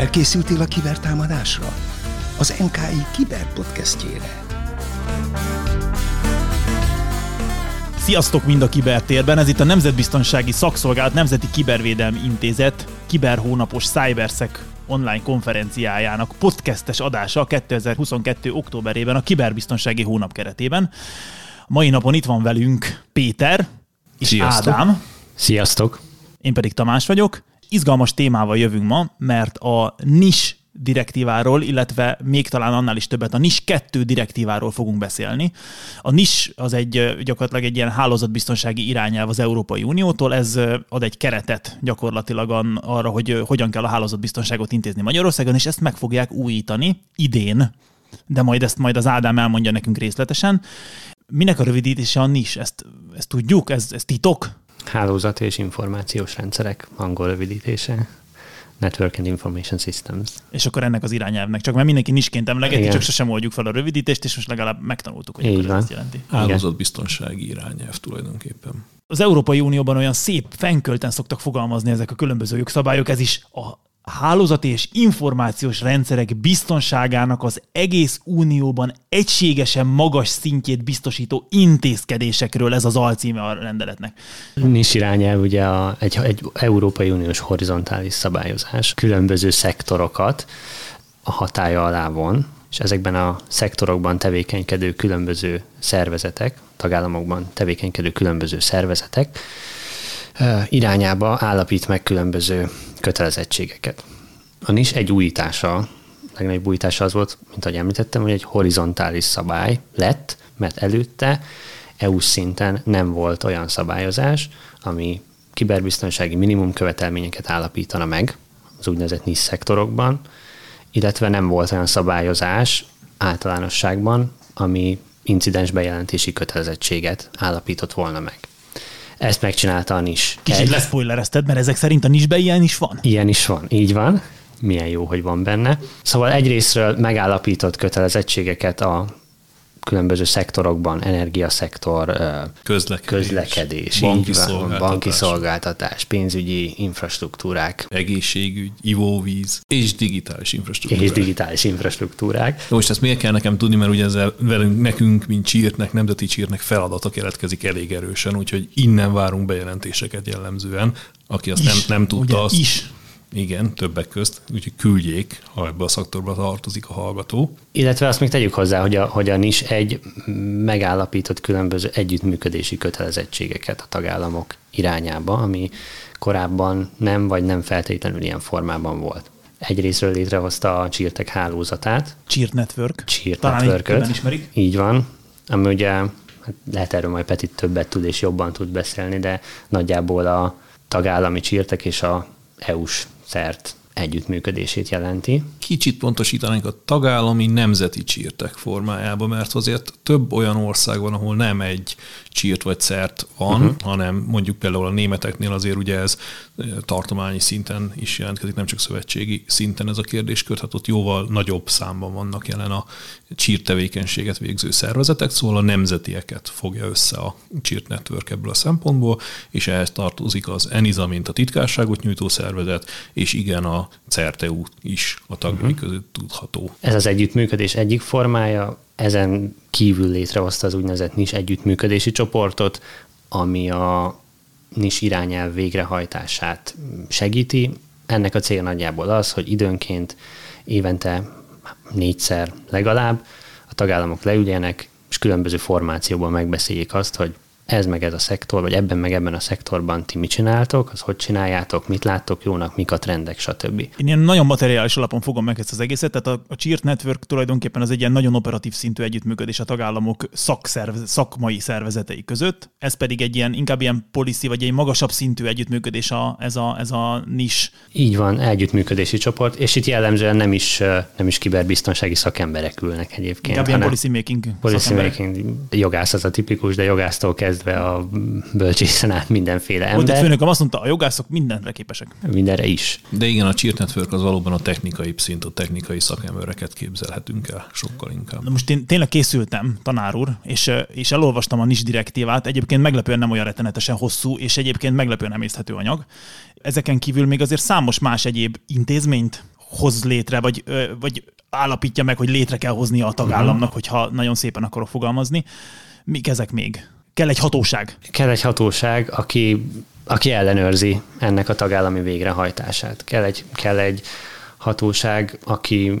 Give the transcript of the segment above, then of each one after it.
Felkészültél a kibertámadásra? Az NKI Kiberpodcastjére. Sziasztok mind a kibertérben, ez itt a Nemzetbiztonsági Szakszolgálat Nemzeti Kibervédelmi Intézet kiberhónapos Cybersec online konferenciájának podcastes adása 2022. októberében a kiberbiztonsági hónap keretében. Mai napon itt van velünk Péter és Sziasztok. Ádám, Sziasztok! én pedig Tamás vagyok. Izgalmas témával jövünk ma, mert a NIS direktíváról, illetve még talán annál is többet a NIS 2 direktíváról fogunk beszélni. A NIS az egy gyakorlatilag egy ilyen hálózatbiztonsági irányelv az Európai Uniótól, ez ad egy keretet gyakorlatilag arra, hogy hogyan kell a hálózatbiztonságot intézni Magyarországon, és ezt meg fogják újítani idén, de majd ezt majd az Ádám elmondja nekünk részletesen. Minek a rövidítése a NIS? Ezt, ezt tudjuk? Ez, ez titok? Hálózat és információs rendszerek, angol rövidítése. Network and Information Systems. És akkor ennek az irányelvnek. Csak mert mindenki nisként emlegeti, Igen. csak sosem oldjuk fel a rövidítést, és most legalább megtanultuk, hogy Így akkor ez jelenti. Hálózatbiztonsági irányelv tulajdonképpen. Az Európai Unióban olyan szép fenkölten szoktak fogalmazni ezek a különböző jogszabályok, ez is a hálózati és információs rendszerek biztonságának az egész unióban egységesen magas szintjét biztosító intézkedésekről ez az alcíme a rendeletnek. NIS irányelv ugye a, egy, egy Európai Uniós horizontális szabályozás. Különböző szektorokat a hatája alá von, és ezekben a szektorokban tevékenykedő különböző szervezetek, tagállamokban tevékenykedő különböző szervezetek irányába állapít meg különböző kötelezettségeket. A NIS egy újítása, legnagyobb újítása az volt, mint ahogy említettem, hogy egy horizontális szabály lett, mert előtte EU szinten nem volt olyan szabályozás, ami kiberbiztonsági minimum követelményeket állapítana meg az úgynevezett NIS szektorokban, illetve nem volt olyan szabályozás általánosságban, ami incidens bejelentési kötelezettséget állapított volna meg. Ezt megcsinálta a NIS. Kicsit Egy- leszpoilerezted, mert ezek szerint a nisbe ilyen is van. Ilyen is van, így van. Milyen jó, hogy van benne. Szóval egyrésztről megállapított kötelezettségeket a különböző szektorokban, energiaszektor, Közlekedés, közlekedés, banki van, szolgáltatás, banki szolgáltatás, pénzügyi infrastruktúrák egészségügy, ivóvíz és digitális infrastruktúra. és digitális infrastruktúrák. De most ezt miért kell nekem tudni, mert ugye ezzel velünk, nekünk, mint csírtnek, nemzeti csírtnek feladata keletkezik elég erősen, úgyhogy innen várunk bejelentéseket jellemzően. Aki azt nem, Is, nem tudta, ugye? azt Is. Igen, többek közt, úgyhogy küldjék, ha ebbe a szaktorba tartozik a hallgató. Illetve azt még tegyük hozzá, hogy a, hogy a NIS egy megállapított különböző együttműködési kötelezettségeket a tagállamok irányába, ami korábban nem vagy nem feltétlenül ilyen formában volt. Egyrésztről létrehozta a Csírtek hálózatát, Cheert Network. Cheer Talán Networköt. ismerik. Így van, ami ugye hát lehet erről majd Petit többet tud és jobban tud beszélni, de nagyjából a tagállami csírtek és a EU-s szert együttműködését jelenti. Kicsit pontosítanánk a tagállami nemzeti csírtek formájába, mert azért több olyan ország van, ahol nem egy csírt vagy szert van, uh-huh. hanem mondjuk például a németeknél azért ugye ez tartományi szinten is jelentkezik, nem csak szövetségi szinten ez a kérdéskör, hát ott jóval nagyobb számban vannak jelen a csírt tevékenységet végző szervezetek, szóval a nemzetieket fogja össze a Csírt Network ebből a szempontból, és ehhez tartozik az ENISA, mint a titkárságot nyújtó szervezet, és igen, a CERTEU is a tagjai uh-huh. között tudható. Ez az együttműködés egyik formája, ezen kívül létrehozta az úgynevezett NIS együttműködési csoportot, ami a NIS irányelv végrehajtását segíti. Ennek a cél nagyjából az, hogy időnként évente négyszer legalább a tagállamok leüljenek, és különböző formációban megbeszéljék azt, hogy ez meg ez a szektor, vagy ebben meg ebben a szektorban ti mit csináltok, az hogy csináljátok, mit láttok jónak, mik a trendek, stb. Én ilyen nagyon materiális alapon fogom meg ezt az egészet, tehát a, a Cheert Network tulajdonképpen az egy ilyen nagyon operatív szintű együttműködés a tagállamok szakszervez, szakmai szervezetei között, ez pedig egy ilyen inkább ilyen policy, vagy egy magasabb szintű együttműködés a, ez, a, ez a nis. Így van, együttműködési csoport, és itt jellemzően nem is, nem is kiberbiztonsági szakemberek ülnek egyébként. Inkább ilyen policy making policy making, jogász az a tipikus, de jogásztól kezdve a bölcsészen át mindenféle Volt egy ember, főnököm, azt mondta, a jogászok mindenre képesek. mindenre is. De igen, a Cheer Network az valóban a technikai szint, a technikai szakembereket képzelhetünk el sokkal inkább. Na most én tényleg készültem, tanár úr, és, és elolvastam a NIS direktívát. Egyébként meglepően nem olyan rettenetesen hosszú, és egyébként meglepően emészthető anyag. Ezeken kívül még azért számos más egyéb intézményt hoz létre, vagy, vagy állapítja meg, hogy létre kell hoznia a tagállamnak, uh-huh. hogyha nagyon szépen akarok fogalmazni. Mik ezek még? Kell egy hatóság. Kell egy hatóság, aki, aki ellenőrzi ennek a tagállami végrehajtását. Kell egy, kell egy hatóság, aki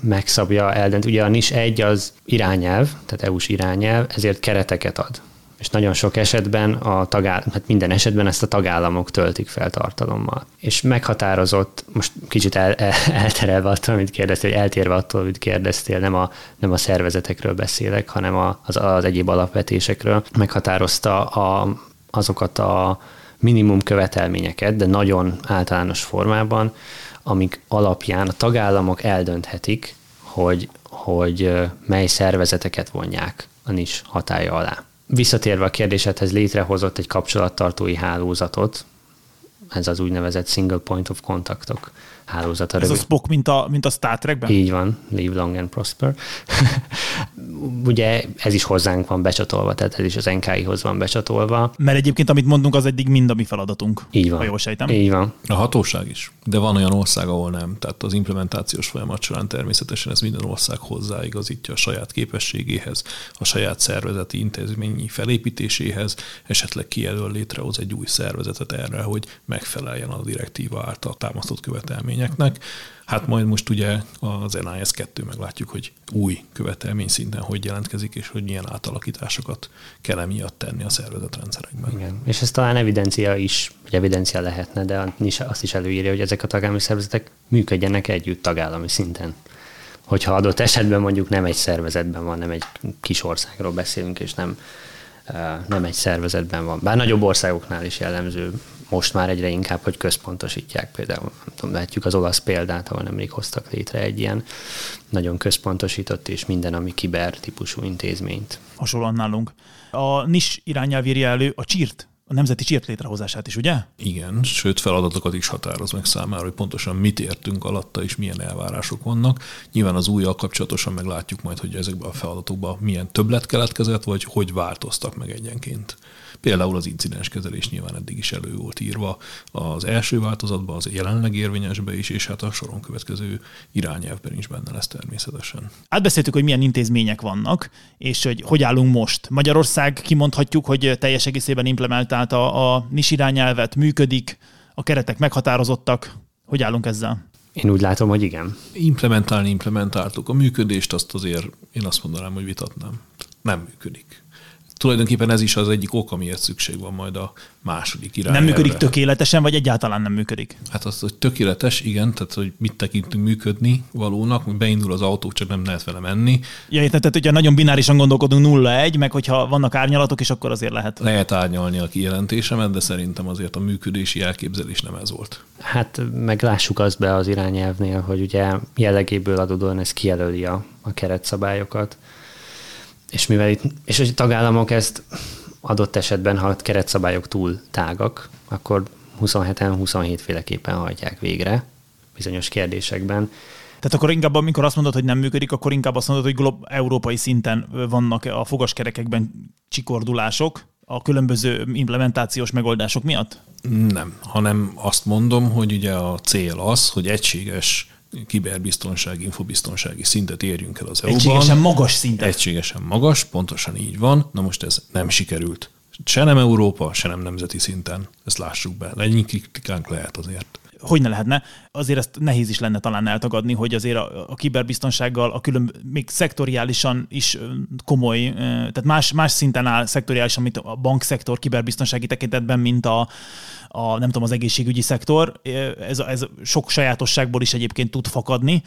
megszabja, eldönt. Ugye a NIS egy az irányelv, tehát EU-s irányelv, ezért kereteket ad és nagyon sok esetben a tagállam, hát minden esetben ezt a tagállamok töltik fel tartalommal. És meghatározott, most kicsit el, el, elterelve attól, amit kérdeztél, eltérve attól, amit kérdeztél, nem a, nem a szervezetekről beszélek, hanem a, az, az egyéb alapvetésekről, meghatározta a, azokat a minimum követelményeket, de nagyon általános formában, amik alapján a tagállamok eldönthetik, hogy, hogy mely szervezeteket vonják a NIS hatája alá. Visszatérve a kérdésedhez létrehozott egy kapcsolattartói hálózatot, ez az úgynevezett single point of contactok hálózata. Ez a Spock, mint a, mint a Star Trekben? Így van, live long and prosper. Ugye ez is hozzánk van becsatolva, tehát ez is az NKI-hoz van becsatolva. Mert egyébként, amit mondunk, az eddig mind a mi feladatunk. Így van. Ha jól sejtem. Így van. A hatóság is. De van olyan ország, ahol nem. Tehát az implementációs folyamat során természetesen ez minden ország hozzáigazítja a saját képességéhez, a saját szervezeti intézményi felépítéséhez, esetleg kijelöl létrehoz egy új szervezetet erre, hogy megfeleljen a direktíva által támasztott követelményeknek. Hát majd most ugye az NIS 2 meglátjuk, hogy új követelmény szinten hogy jelentkezik, és hogy milyen átalakításokat kell emiatt tenni a szervezetrendszerekben. Igen. És ez talán evidencia is, vagy evidencia lehetne, de azt is előírja, hogy ezek a tagállami szervezetek működjenek együtt tagállami szinten. Hogyha adott esetben mondjuk nem egy szervezetben van, nem egy kis országról beszélünk, és nem, nem egy szervezetben van. Bár nagyobb országoknál is jellemző most már egyre inkább, hogy központosítják. Például nem tudom, látjuk az olasz példát, ahol nemrég hoztak létre egy ilyen nagyon központosított és minden, ami kiber típusú intézményt. Hasonlóan nálunk. A NIS irányelv írja elő a csírt, a nemzeti csírt létrehozását is, ugye? Igen, sőt feladatokat is határoz meg számára, hogy pontosan mit értünk alatta és milyen elvárások vannak. Nyilván az újjal kapcsolatosan meglátjuk majd, hogy ezekben a feladatokban milyen többlet keletkezett, vagy hogy változtak meg egyenként. Például az incidenskezelés nyilván eddig is elő volt írva az első változatban, az jelenleg érvényesbe is, és hát a soron következő irányelvben is benne lesz természetesen. Átbeszéltük, hogy milyen intézmények vannak, és hogy hogy állunk most. Magyarország kimondhatjuk, hogy teljes egészében implementálta a NIS irányelvet, működik, a keretek meghatározottak. Hogy állunk ezzel? Én úgy látom, hogy igen. Implementálni implementáltuk. A működést azt azért én azt mondanám, hogy vitatnám. Nem működik tulajdonképpen ez is az egyik ok, amiért szükség van majd a második irányelvre. Nem működik tökéletesen, vagy egyáltalán nem működik? Hát az, hogy tökéletes, igen, tehát hogy mit tekintünk működni valónak, hogy beindul az autó, csak nem lehet vele menni. Ja, érted, tehát hogyha nagyon binárisan gondolkodunk 0-1, meg hogyha vannak árnyalatok, és akkor azért lehet. Lehet árnyalni a kijelentésemet, de szerintem azért a működési elképzelés nem ez volt. Hát meglássuk azt be az irányelvnél, hogy ugye jellegéből adódóan ez kijelöli a, a keretszabályokat és mivel itt, és a tagállamok ezt adott esetben, ha a keretszabályok túl tágak, akkor 27-en 27 féleképpen hajtják végre bizonyos kérdésekben. Tehát akkor inkább, amikor azt mondod, hogy nem működik, akkor inkább azt mondod, hogy glob- európai szinten vannak a fogaskerekekben csikordulások a különböző implementációs megoldások miatt? Nem, hanem azt mondom, hogy ugye a cél az, hogy egységes kiberbiztonsági, infobiztonsági szintet érjünk el az EU-ban. Egységesen magas szintet. Egységesen magas, pontosan így van. Na most ez nem sikerült. Se nem Európa, se nem nemzeti szinten. Ezt lássuk be. Ennyi kritikánk lehet azért hogy ne lehetne, azért ezt nehéz is lenne talán eltagadni, hogy azért a, a kiberbiztonsággal a külön, még szektoriálisan is komoly, tehát más, más szinten áll szektoriálisan, mint a bankszektor kiberbiztonsági tekintetben, mint a, a nem tudom, az egészségügyi szektor. Ez, ez sok sajátosságból is egyébként tud fakadni,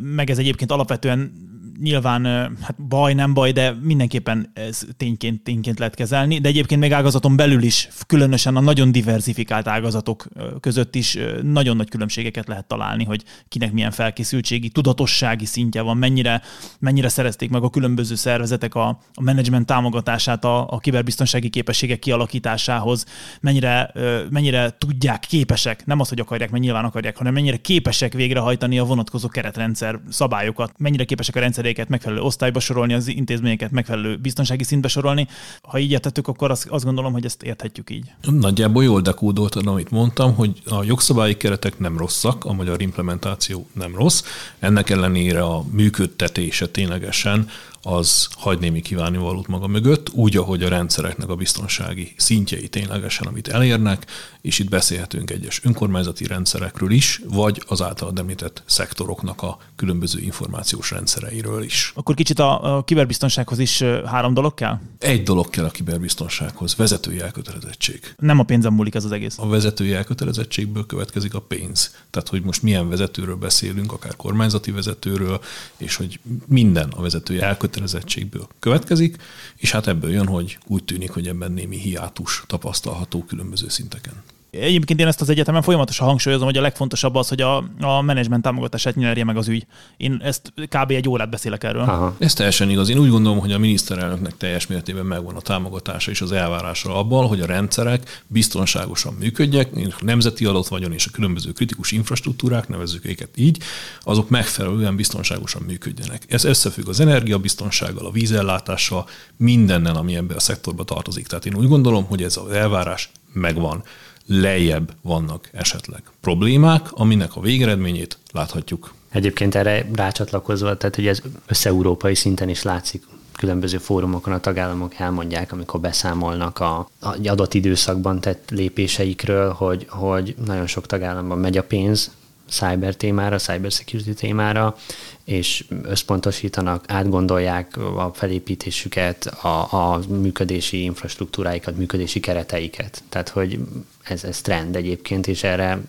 meg ez egyébként alapvetően nyilván hát baj, nem baj, de mindenképpen ez tényként, tényként lehet kezelni, de egyébként még ágazaton belül is, különösen a nagyon diversifikált ágazatok között is nagyon nagy különbségeket lehet találni, hogy kinek milyen felkészültségi, tudatossági szintje van, mennyire, mennyire szerezték meg a különböző szervezetek a, a menedzsment támogatását a, a kiberbiztonsági képességek kialakításához, mennyire, mennyire tudják, képesek, nem az, hogy akarják, mert nyilván akarják, hanem mennyire képesek végrehajtani a vonatkozó keretrendszer szabályokat, mennyire képesek a rendszer munkahelyeket megfelelő osztályba sorolni, az intézményeket megfelelő biztonsági szintbe sorolni. Ha így értettük, akkor azt, azt gondolom, hogy ezt érthetjük így. Nagyjából jól dekódoltad, amit mondtam, hogy a jogszabályi keretek nem rosszak, a magyar implementáció nem rossz, ennek ellenére a működtetése ténylegesen az hagy némi kívánivalót maga mögött, úgy, ahogy a rendszereknek a biztonsági szintjei ténylegesen, amit elérnek, és itt beszélhetünk egyes önkormányzati rendszerekről is, vagy az által említett szektoroknak a különböző információs rendszereiről is. Akkor kicsit a, a kiberbiztonsághoz is három dolog kell? Egy dolog kell a kiberbiztonsághoz, vezetői elkötelezettség. Nem a pénzem múlik ez az egész. A vezetői elkötelezettségből következik a pénz. Tehát, hogy most milyen vezetőről beszélünk, akár kormányzati vezetőről, és hogy minden a vezetői elkötelezettségből következik, és hát ebből jön, hogy úgy tűnik, hogy ebben némi hiátus tapasztalható különböző szinteken. Egyébként én ezt az egyetemen folyamatosan hangsúlyozom, hogy a legfontosabb az, hogy a, a menedzsment támogatását nyerje meg az ügy. Én ezt kb. egy órát beszélek erről. Aha. Ez teljesen igaz. Én úgy gondolom, hogy a miniszterelnöknek teljes mértékben megvan a támogatása és az elvárása abban, hogy a rendszerek biztonságosan működjek, a nemzeti adott vagyon és a különböző kritikus infrastruktúrák, nevezzük őket így, azok megfelelően biztonságosan működjenek. Ez összefügg az energiabiztonsággal, a vízellátással, mindennel, ami ebbe a szektorba tartozik. Tehát én úgy gondolom, hogy ez az elvárás megvan lejjebb vannak esetleg problémák, aminek a végeredményét láthatjuk. Egyébként erre rácsatlakozva, tehát hogy ez össze-európai szinten is látszik, különböző fórumokon a tagállamok elmondják, amikor beszámolnak a, a adott időszakban tett lépéseikről, hogy, hogy nagyon sok tagállamban megy a pénz cyber témára, cyber security témára, és összpontosítanak, átgondolják a felépítésüket, a, a működési infrastruktúráikat, működési kereteiket. Tehát, hogy ez, ez trend egyébként, és erre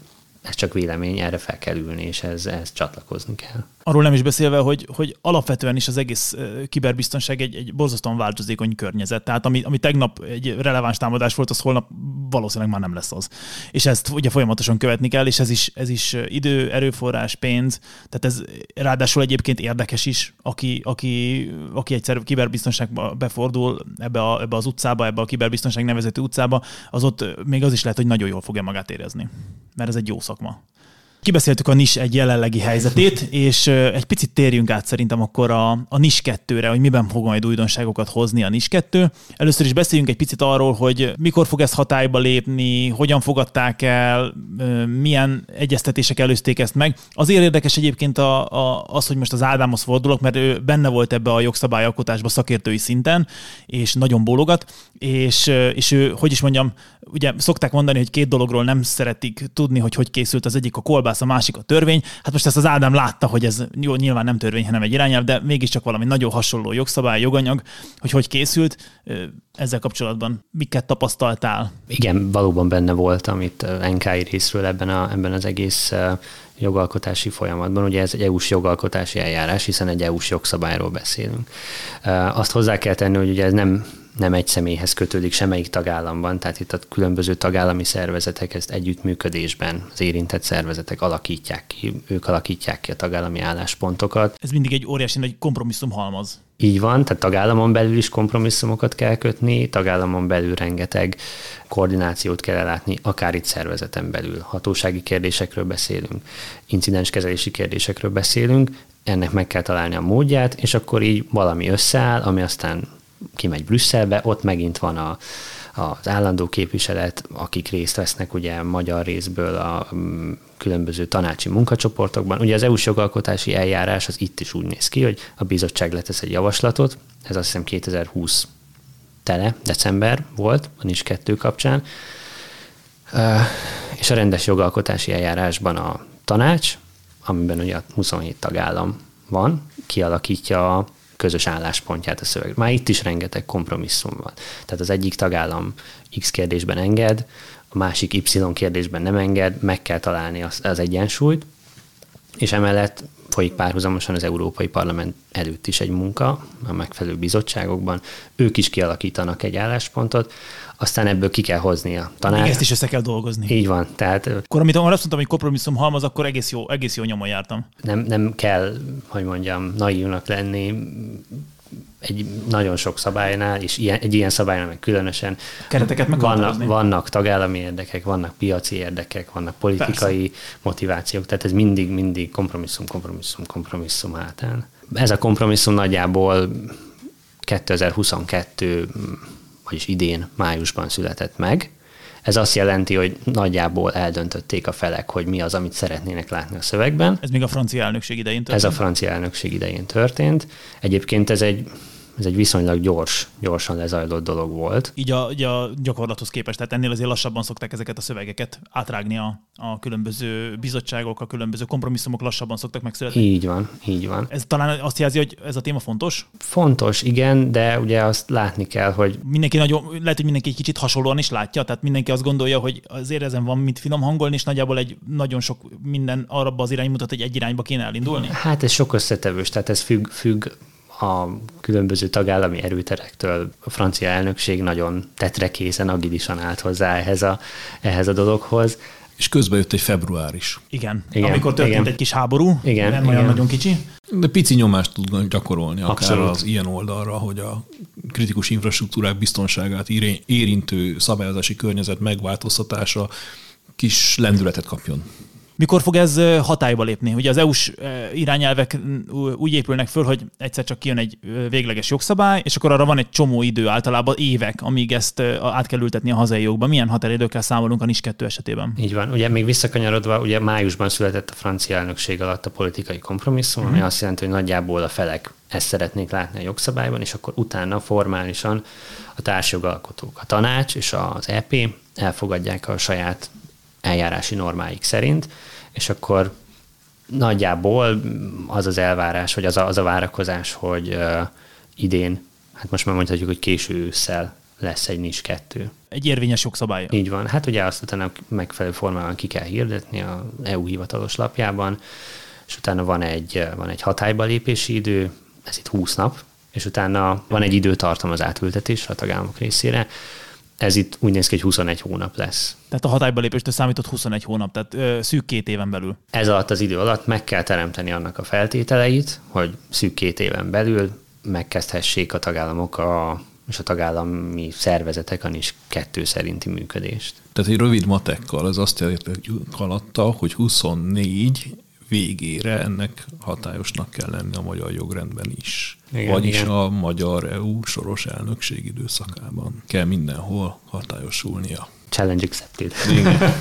ez csak vélemény, erre fel kell ülni, és ez, ez csatlakozni kell. Arról nem is beszélve, hogy, hogy alapvetően is az egész kiberbiztonság egy, egy borzasztóan változékony környezet. Tehát ami, ami tegnap egy releváns támadás volt, az holnap valószínűleg már nem lesz az. És ezt ugye folyamatosan követni kell, és ez is, ez is idő, erőforrás, pénz. Tehát ez ráadásul egyébként érdekes is, aki, aki, aki egyszer kiberbiztonságba befordul ebbe, a, ebbe az utcába, ebbe a kiberbiztonság nevezetű utcába, az ott még az is lehet, hogy nagyon jól fogja magát érezni. Mert ez egy jó szakma. Kibeszéltük a NIS egy jelenlegi helyzetét, és egy picit térjünk át szerintem akkor a, a NIS 2-re, hogy miben fog majd újdonságokat hozni a NIS 2. Először is beszéljünk egy picit arról, hogy mikor fog ez hatályba lépni, hogyan fogadták el, milyen egyeztetések előzték ezt meg. Azért érdekes egyébként a, a, az, hogy most az Ádámhoz fordulok, mert ő benne volt ebbe a jogszabályalkotásba szakértői szinten, és nagyon bólogat, és, és ő, hogy is mondjam, ugye szokták mondani, hogy két dologról nem szeretik tudni, hogy hogy készült az egyik a kolbász, a másik a törvény. Hát most ezt az Ádám látta, hogy ez jó, nyilván nem törvény, hanem egy irányelv, de mégiscsak valami nagyon hasonló jogszabály, joganyag, hogy hogy készült. Ezzel kapcsolatban miket tapasztaltál? Igen, valóban benne volt, amit NKI részről ebben, a, ebben az egész jogalkotási folyamatban. Ugye ez egy EU-s jogalkotási eljárás, hiszen egy EU-s jogszabályról beszélünk. Azt hozzá kell tenni, hogy ugye ez nem nem egy személyhez kötődik semmelyik tagállamban, tehát itt a különböző tagállami szervezetek ezt együttműködésben az érintett szervezetek alakítják ki, ők alakítják ki a tagállami álláspontokat. Ez mindig egy óriási nagy kompromisszum halmaz. Így van, tehát tagállamon belül is kompromisszumokat kell kötni, tagállamon belül rengeteg koordinációt kell ellátni, akár itt szervezeten belül. Hatósági kérdésekről beszélünk, incidenskezelési kérdésekről beszélünk, ennek meg kell találni a módját, és akkor így valami összeáll, ami aztán kimegy Brüsszelbe, ott megint van a, az állandó képviselet, akik részt vesznek ugye magyar részből a mm, különböző tanácsi munkacsoportokban. Ugye az EU-s jogalkotási eljárás az itt is úgy néz ki, hogy a bizottság letesz egy javaslatot, ez azt hiszem 2020 tele, december volt, van is kettő kapcsán, és a rendes jogalkotási eljárásban a tanács, amiben ugye 27 tagállam van, kialakítja a közös álláspontját a szöveg. Már itt is rengeteg kompromisszum van. Tehát az egyik tagállam X kérdésben enged, a másik Y kérdésben nem enged, meg kell találni az, az egyensúlyt, és emellett folyik párhuzamosan az Európai Parlament előtt is egy munka a megfelelő bizottságokban. Ők is kialakítanak egy álláspontot, aztán ebből ki kell hozni a tanács. Még ezt is össze kell dolgozni. Így van. Tehát, akkor amit azt mondtam, hogy kompromisszum halmaz, akkor egész jó, egész jó nyomon jártam. Nem, nem kell, hogy mondjam, naívnak lenni, egy nagyon sok szabálynál, és ilyen, egy ilyen szabálynál meg különösen kereteket meg vannak, vannak tagállami érdekek, vannak piaci érdekek, vannak politikai Persze. motivációk, tehát ez mindig, mindig kompromisszum, kompromisszum, kompromisszum hátán. Ez a kompromisszum nagyjából 2022, vagyis idén májusban született meg. Ez azt jelenti, hogy nagyjából eldöntötték a felek, hogy mi az, amit szeretnének látni a szövegben. Ez még a francia elnökség idején történt? Ez a francia elnökség idején történt. Egyébként ez egy ez egy viszonylag gyors, gyorsan lezajlott dolog volt. Így a, így a gyakorlathoz képest, tehát ennél azért lassabban szokták ezeket a szövegeket átrágni a, a különböző bizottságok, a különböző kompromisszumok lassabban szoktak megszületni. Így van, így van. Ez talán azt jelzi, hogy ez a téma fontos? Fontos, igen, de ugye azt látni kell, hogy... Mindenki nagyon, lehet, hogy mindenki egy kicsit hasonlóan is látja, tehát mindenki azt gondolja, hogy azért ezen van mit finom hangolni, és nagyjából egy nagyon sok minden arra az irány mutat, hogy egy irányba kéne elindulni. Hát ez sok összetevős, tehát ez függ, függ a különböző tagállami erőterektől a francia elnökség nagyon tetrekészen, agilisan állt hozzá ehhez a, ehhez a dologhoz. És közben jött egy február is. Igen, igen amikor történt igen. egy kis háború, igen, nem igen. olyan nagyon kicsi. De pici nyomást tud gyakorolni Abszolút. akár az ilyen oldalra, hogy a kritikus infrastruktúrák biztonságát érintő szabályozási környezet megváltoztatása kis lendületet kapjon. Mikor fog ez hatályba lépni? Ugye az EU-s irányelvek úgy épülnek föl, hogy egyszer csak kijön egy végleges jogszabály, és akkor arra van egy csomó idő, általában évek, amíg ezt át kell ültetni a hazai jogba. Milyen határidőkkel számolunk a NIS 2 esetében? Így van. Ugye még visszakanyarodva, ugye májusban született a francia elnökség alatt a politikai kompromisszum, uh-huh. ami mhm. azt jelenti, hogy nagyjából a felek ezt szeretnék látni a jogszabályban, és akkor utána formálisan a társjogalkotók, a tanács és az EP elfogadják a saját eljárási normáik szerint, és akkor nagyjából az az elvárás, vagy az a, az a várakozás, hogy uh, idén, hát most már mondhatjuk, hogy késő ősszel lesz egy NIS 2. Egy érvényes jogszabály. Így van. Hát ugye azt utána megfelelő formában ki kell hirdetni a EU hivatalos lapjában, és utána van egy, van egy hatályba lépési idő, ez itt 20 nap, és utána van egy időtartam az átültetésre a tagállamok részére, ez itt úgy néz ki, hogy 21 hónap lesz. Tehát a hatályba lépéstől számított 21 hónap, tehát ö, szűk két éven belül. Ez alatt az idő alatt meg kell teremteni annak a feltételeit, hogy szűk két éven belül megkezdhessék a tagállamok a, és a tagállami szervezetek a is kettő szerinti működést. Tehát egy rövid matekkal ez azt jelenti alatta, hogy 24 végére ennek hatályosnak kell lenni a magyar jogrendben is. Igen, Vagyis igen. a magyar EU soros elnökség időszakában kell mindenhol hatályosulnia. Challenge accepted. Igen.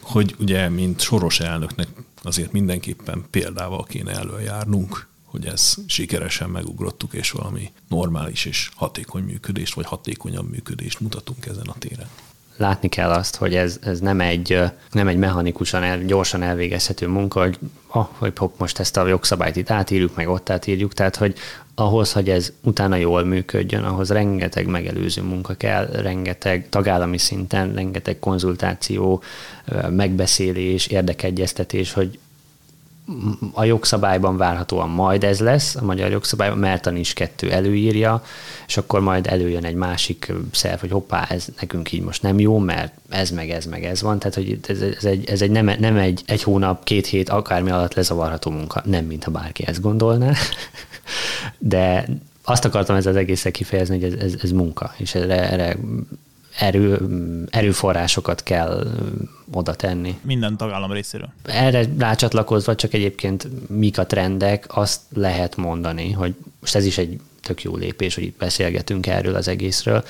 Hogy ugye, mint soros elnöknek azért mindenképpen példával kéne előjárnunk, hogy ez sikeresen megugrottuk, és valami normális és hatékony működést, vagy hatékonyabb működést mutatunk ezen a téren látni kell azt, hogy ez, ez nem, egy, nem egy mechanikusan, el, gyorsan elvégezhető munka, hogy, ah, hogy hopp, most ezt a jogszabályt itt átírjuk, meg ott átírjuk, tehát hogy ahhoz, hogy ez utána jól működjön, ahhoz rengeteg megelőző munka kell, rengeteg tagállami szinten, rengeteg konzultáció, megbeszélés, érdekegyeztetés, hogy a jogszabályban várhatóan majd ez lesz, a magyar jogszabályban, mert a NIS 2 előírja, és akkor majd előjön egy másik szerv, hogy hoppá, ez nekünk így most nem jó, mert ez meg ez meg ez van, tehát hogy ez, ez egy, ez egy nem, nem egy, egy hónap, két hét, akármi alatt lezavarható munka, nem mintha bárki ezt gondolná, de azt akartam ezzel az egészet kifejezni, hogy ez, ez, ez munka, és erre, erre erő, erőforrásokat kell oda tenni. Minden tagállam részéről. Erre rácsatlakozva csak egyébként mik a trendek, azt lehet mondani, hogy most ez is egy tök jó lépés, hogy itt beszélgetünk erről az egészről,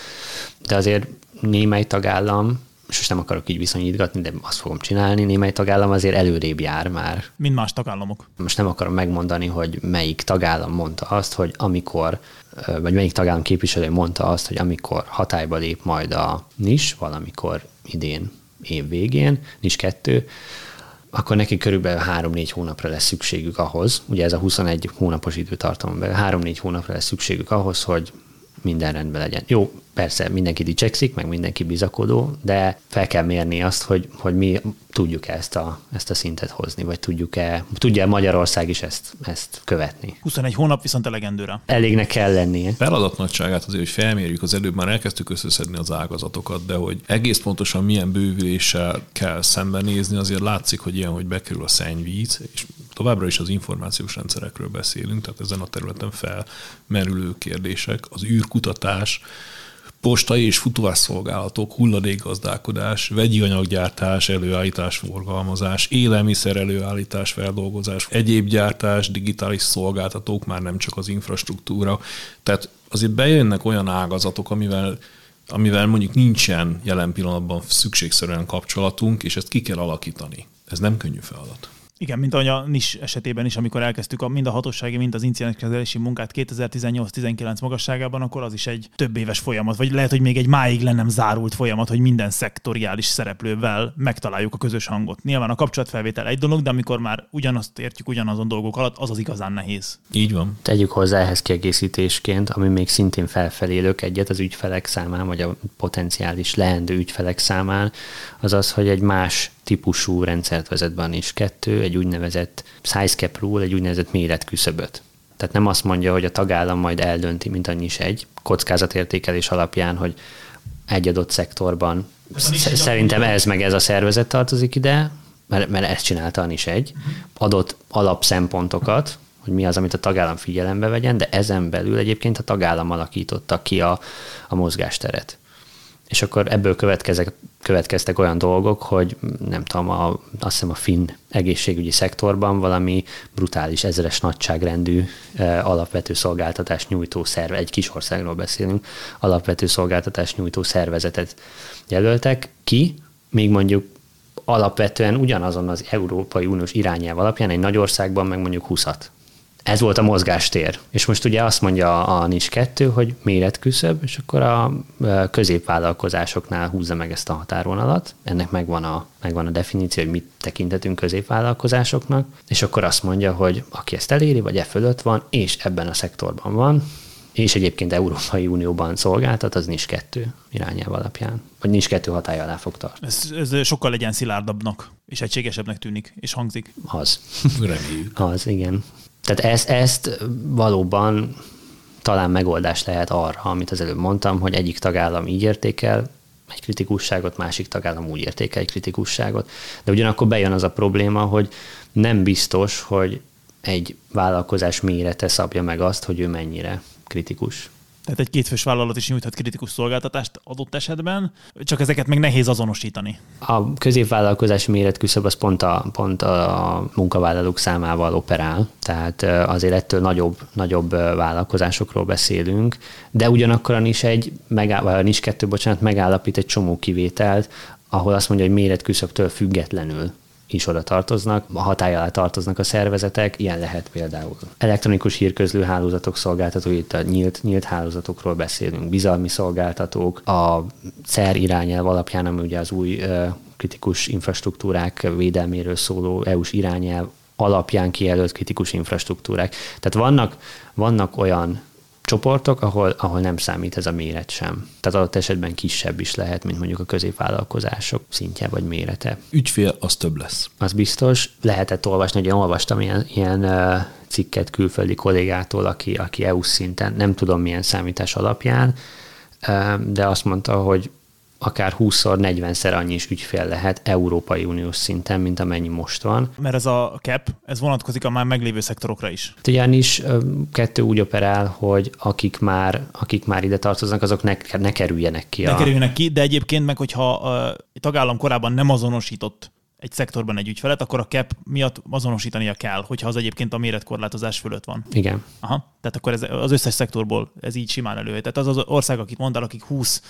de azért némely tagállam most nem akarok így viszonyítgatni, de azt fogom csinálni, némely tagállam azért előrébb jár már. Mint más tagállamok. Most nem akarom megmondani, hogy melyik tagállam mondta azt, hogy amikor, vagy melyik tagállam képviselő mondta azt, hogy amikor hatályba lép majd a NIS, valamikor idén év végén, NIS 2, akkor neki körülbelül 3-4 hónapra lesz szükségük ahhoz, ugye ez a 21 hónapos időtartamon belül, 3-4 hónapra lesz szükségük ahhoz, hogy minden rendben legyen. Jó, persze mindenki dicsekszik, meg mindenki bizakodó, de fel kell mérni azt, hogy, hogy mi tudjuk ezt a, ezt a szintet hozni, vagy tudjuk-e, tudja Magyarország is ezt, ezt követni. 21 hónap viszont elegendőre. Elégnek kell lennie. Feladatnagyságát azért, hogy felmérjük, az előbb már elkezdtük összeszedni az ágazatokat, de hogy egész pontosan milyen bővüléssel kell szembenézni, azért látszik, hogy ilyen, hogy bekerül a szennyvíz, és továbbra is az információs rendszerekről beszélünk, tehát ezen a területen felmerülő kérdések, az űrkutatás, postai és futóásszolgálatok, hulladékgazdálkodás, vegyi anyaggyártás, előállítás, forgalmazás, élelmiszer előállítás, feldolgozás, egyéb gyártás, digitális szolgáltatók, már nem csak az infrastruktúra. Tehát azért bejönnek olyan ágazatok, amivel amivel mondjuk nincsen jelen pillanatban szükségszerűen kapcsolatunk, és ezt ki kell alakítani. Ez nem könnyű feladat. Igen, mint ahogy a NIS esetében is, amikor elkezdtük a, mind a hatósági, mind az incidenskezelési munkát 2018-19 magasságában, akkor az is egy több éves folyamat, vagy lehet, hogy még egy máig le nem zárult folyamat, hogy minden szektoriális szereplővel megtaláljuk a közös hangot. Nyilván a kapcsolatfelvétel egy dolog, de amikor már ugyanazt értjük ugyanazon dolgok alatt, az az igazán nehéz. Így van. Tegyük hozzá ehhez kiegészítésként, ami még szintén felfelélök egyet az ügyfelek számán, vagy a potenciális leendő ügyfelek számán, az az, hogy egy más típusú rendszert vezet be a NIS 2, egy úgynevezett size cap rule, egy úgynevezett méretküszöböt. Tehát nem azt mondja, hogy a tagállam majd eldönti, mint a NIS egy kockázatértékelés alapján, hogy egy adott szektorban szerintem ez meg ez a szervezet tartozik ide, mert, mert ezt csinálta a NIS egy, adott alapszempontokat, hogy mi az, amit a tagállam figyelembe vegyen, de ezen belül egyébként a tagállam alakította ki a, a mozgásteret és akkor ebből következek, következtek olyan dolgok, hogy nem tudom, a, azt hiszem a finn egészségügyi szektorban valami brutális ezeres nagyságrendű e, alapvető szolgáltatás nyújtó szerve, egy kis országról beszélünk, alapvető szolgáltatás nyújtó szervezetet jelöltek ki, még mondjuk alapvetően ugyanazon az Európai Uniós irányelv alapján egy nagy országban meg mondjuk 20-at ez volt a mozgástér. És most ugye azt mondja a NIS 2, hogy méretküszöb, és akkor a középvállalkozásoknál húzza meg ezt a határvonalat. Ennek megvan a, megvan a definíció, hogy mit tekintetünk középvállalkozásoknak, és akkor azt mondja, hogy aki ezt eléri, vagy e fölött van, és ebben a szektorban van, és egyébként Európai Unióban szolgáltat, az NIS 2 irányelv alapján. Vagy NIS 2 hatája alá fog tartani. Ez, ez sokkal legyen szilárdabbnak, és egységesebbnek tűnik, és hangzik. Az. Reméljük. Az, igen. Tehát ezt, ezt valóban talán megoldás lehet arra, amit az előbb mondtam, hogy egyik tagállam így értékel egy kritikusságot, másik tagállam úgy értékel egy kritikusságot. De ugyanakkor bejön az a probléma, hogy nem biztos, hogy egy vállalkozás mérete szabja meg azt, hogy ő mennyire kritikus. Tehát egy kétfős vállalat is nyújthat kritikus szolgáltatást adott esetben, csak ezeket meg nehéz azonosítani. A középvállalkozási méretküszöb az pont a, pont a munkavállalók számával operál, tehát azért ettől nagyobb, nagyobb vállalkozásokról beszélünk, de ugyanakkor a NIS egy, megáll, vagy a NIS 2, bocsánat, megállapít egy csomó kivételt, ahol azt mondja, hogy méretküszöbtől függetlenül is oda tartoznak, a hatály alá tartoznak a szervezetek, ilyen lehet például elektronikus hírközlő hálózatok szolgáltatói, itt a nyílt, nyílt hálózatokról beszélünk, bizalmi szolgáltatók, a CER irányelv alapján, ami ugye az új kritikus infrastruktúrák védelméről szóló EU-s irányelv alapján kijelölt kritikus infrastruktúrák. Tehát vannak, vannak olyan csoportok, ahol, ahol nem számít ez a méret sem. Tehát adott esetben kisebb is lehet, mint mondjuk a középvállalkozások szintje vagy mérete. Ügyfél az több lesz. Az biztos. Lehetett olvasni, hogy én olvastam ilyen, ilyen cikket külföldi kollégától, aki, aki EU szinten, nem tudom milyen számítás alapján, de azt mondta, hogy akár 20-szor, 40-szer annyi is ügyfél lehet Európai Uniós szinten, mint amennyi most van. Mert ez a cap, ez vonatkozik a már meglévő szektorokra is. Ugyanis kettő úgy operál, hogy akik már, akik már ide tartoznak, azok ne, ne kerüljenek ki. Ne a... kerüljenek ki, de egyébként meg, hogyha a tagállam korábban nem azonosított egy szektorban egy ügyfelet, akkor a cap miatt azonosítania kell, hogyha az egyébként a méretkorlátozás fölött van. Igen. Aha, tehát akkor ez az összes szektorból ez így simán előjött. Tehát az az ország, akit mondtál, akik 20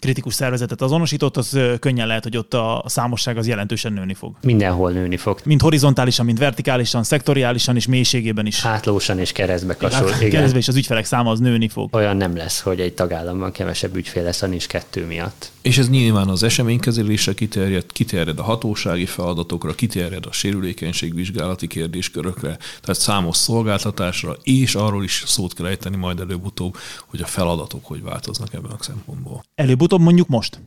kritikus szervezetet azonosított, az könnyen lehet, hogy ott a számosság az jelentősen nőni fog. Mindenhol nőni fog. Mind horizontálisan, mind vertikálisan, szektoriálisan és mélységében is. Hátlósan és keresztbe kasul. Igen. Keresztbe és az ügyfelek száma az nőni fog. Olyan nem lesz, hogy egy tagállamban kevesebb ügyfél lesz a nincs kettő miatt. És ez nyilván az eseménykezelésre kiterjed, kiterjed a hatósági feladatokra, kiterjed a sérülékenység vizsgálati kérdéskörökre, tehát számos szolgáltatásra, és arról is szót kell ejteni majd előbb-utóbb, hogy a feladatok hogy változnak ebben a szempontból. Előbb-utóbb mondjuk most?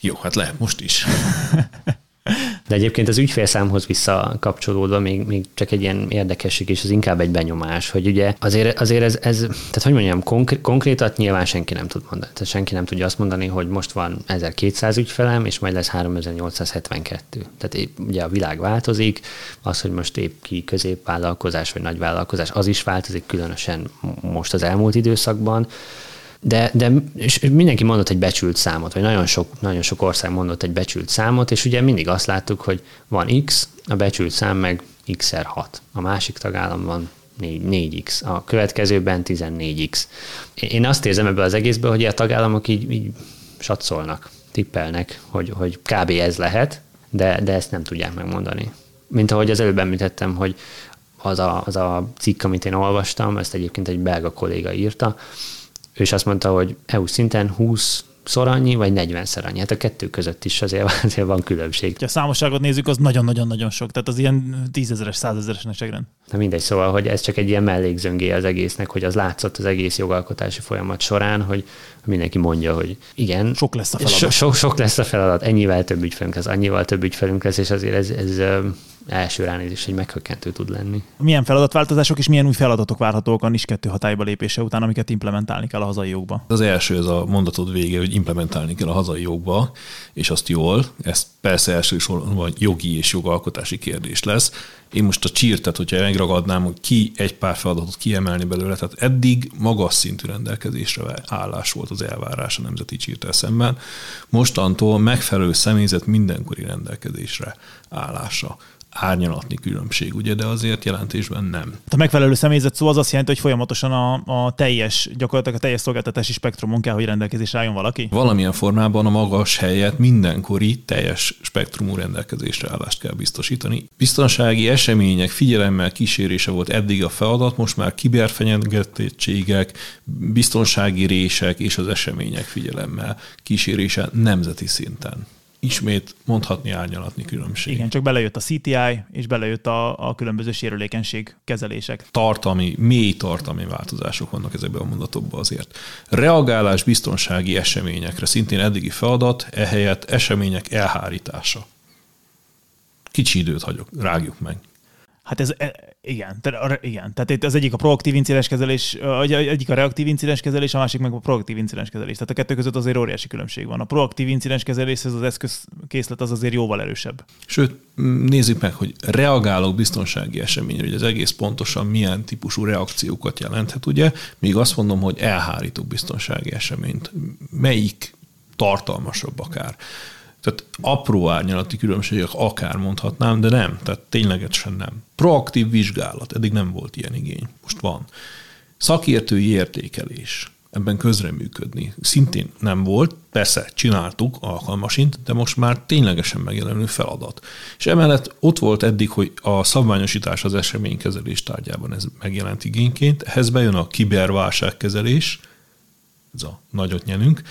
Jó, hát lehet most is. De egyébként az ügyfélszámhoz visszakapcsolódva még, még csak egy ilyen érdekesség, és az inkább egy benyomás, hogy ugye azért, azért ez, ez tehát hogy mondjam, konkr- konkrétat nyilván senki nem tud mondani. Tehát senki nem tudja azt mondani, hogy most van 1200 ügyfelem, és majd lesz 3872. Tehát épp, ugye a világ változik, az, hogy most épp ki középvállalkozás vagy nagyvállalkozás, az is változik, különösen most az elmúlt időszakban De, de és mindenki mondott egy becsült számot, vagy nagyon sok, nagyon sok ország mondott egy becsült számot, és ugye mindig azt láttuk, hogy van X, a becsült szám meg XR6. A másik tagállamban 4, x a következőben 14x. Én azt érzem ebből az egészből, hogy a tagállamok így, így satszolnak, tippelnek, hogy, hogy kb. ez lehet, de, de ezt nem tudják megmondani. Mint ahogy az előbb említettem, hogy az a, az a cikk, amit én olvastam, ezt egyébként egy belga kolléga írta, ő is azt mondta, hogy EU szinten 20 szor annyi, vagy 40-szer annyi. Hát a kettő között is azért, azért van különbség. Ha a számosságot nézzük, az nagyon-nagyon-nagyon sok. Tehát az ilyen tízezeres, százezeres nagyságrend. Na mindegy, szóval, hogy ez csak egy ilyen mellékzöngé az egésznek, hogy az látszott az egész jogalkotási folyamat során, hogy mindenki mondja, hogy igen. Sok lesz a feladat. So, sok, sok lesz a feladat, ennyivel több ügyfelünk lesz, annyival több ügyfelünk lesz, és azért ez, ez első ránézés egy meghökkentő tud lenni. Milyen feladatváltozások és milyen új feladatok várhatók a NIS 2 hatályba lépése után, amiket implementálni kell a hazai jogba? Az első, ez a mondatod vége, hogy implementálni kell a hazai jogba, és azt jól. Ez persze elsősorban jogi és jogalkotási kérdés lesz. Én most a csírtet, hogyha megragadnám, hogy ki egy pár feladatot kiemelni belőle, tehát eddig magas szintű rendelkezésre állás volt az elvárás a nemzeti csírtel szemben. Mostantól megfelelő személyzet mindenkori rendelkezésre állása árnyalatni különbség, ugye, de azért jelentésben nem. A megfelelő személyzet szó az azt jelenti, hogy folyamatosan a, a teljes, gyakorlatilag a teljes szolgáltatási spektrumon kell, hogy rendelkezésre álljon valaki? Valamilyen formában a magas helyet mindenkori teljes spektrumú rendelkezésre állást kell biztosítani. Biztonsági események figyelemmel kísérése volt eddig a feladat, most már kiberfenyegetettségek, biztonsági rések és az események figyelemmel kísérése nemzeti szinten ismét mondhatni árnyalatni különbség. Igen, csak belejött a CTI, és belejött a, a különböző sérülékenység kezelések. Tartalmi, mély tartalmi változások vannak ezekben a mondatokban azért. Reagálás biztonsági eseményekre szintén eddigi feladat, ehelyett események elhárítása. Kicsi időt hagyok, rágjuk meg. Hát ez, e, igen, te, igen. Tehát itt az egyik a proaktív incidens kezelés, egyik a reaktív incidens kezelés, a másik meg a proaktív incidens kezelés. Tehát a kettő között azért óriási különbség van. A proaktív incidens kezeléshez az eszközkészlet az azért jóval erősebb. Sőt, nézzük meg, hogy reagálok biztonsági eseményre, hogy az egész pontosan milyen típusú reakciókat jelenthet, ugye? Míg azt mondom, hogy elhárítok biztonsági eseményt. Melyik tartalmasabb akár? Tehát apró árnyalati különbségek akár mondhatnám, de nem, tehát ténylegesen nem. Proaktív vizsgálat, eddig nem volt ilyen igény, most van. Szakértői értékelés, ebben közreműködni. Szintén nem volt, persze csináltuk alkalmasint, de most már ténylegesen megjelenő feladat. És emellett ott volt eddig, hogy a szabványosítás az eseménykezelés tárgyában ez megjelent igényként, ehhez bejön a kiberválságkezelés, ez a nagyot nyelünk,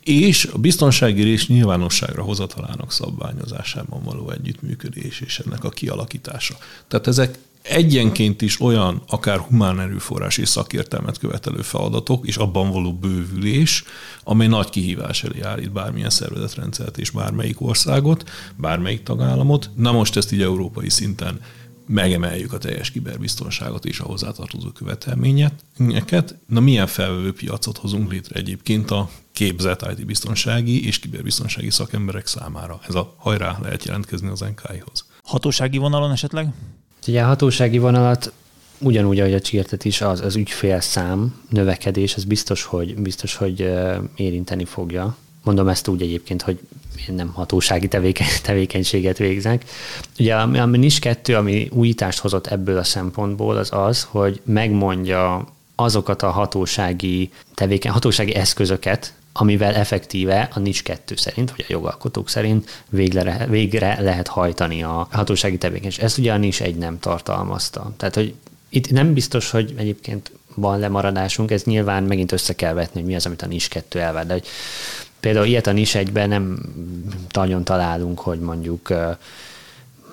és a biztonsági rész nyilvánosságra hozatalának szabványozásában való együttműködés és ennek a kialakítása. Tehát ezek egyenként is olyan akár humán erőforrás és szakértelmet követelő feladatok, és abban való bővülés, amely nagy kihívás elé állít bármilyen szervezetrendszert és bármelyik országot, bármelyik tagállamot. Na most ezt így európai szinten megemeljük a teljes kiberbiztonságot és a hozzátartozó követelményeket. Na milyen felvevő piacot hozunk létre egyébként a képzett IT-biztonsági és kiberbiztonsági szakemberek számára? Ez a hajrá lehet jelentkezni az NKI-hoz. Hatósági vonalon esetleg? Ugye a hatósági vonalat ugyanúgy, ahogy a csirtet is, az, az ügyfélszám növekedés, ez biztos, hogy, biztos, hogy érinteni fogja. Mondom ezt úgy egyébként, hogy én nem hatósági tevékeny, tevékenységet végzek. Ugye a, a NIS 2, ami újítást hozott ebből a szempontból, az az, hogy megmondja azokat a hatósági tevékeny, hatósági eszközöket, amivel effektíve a NIS 2 szerint, vagy a jogalkotók szerint végre, végre lehet hajtani a hatósági tevékenység. Ezt ugye a NIS 1 nem tartalmazta. Tehát, hogy itt nem biztos, hogy egyébként van lemaradásunk, ez nyilván megint össze kell vetni, hogy mi az, amit a NIS 2 elvár, de hogy Például ilyet a nis egyben nem nagyon találunk, hogy mondjuk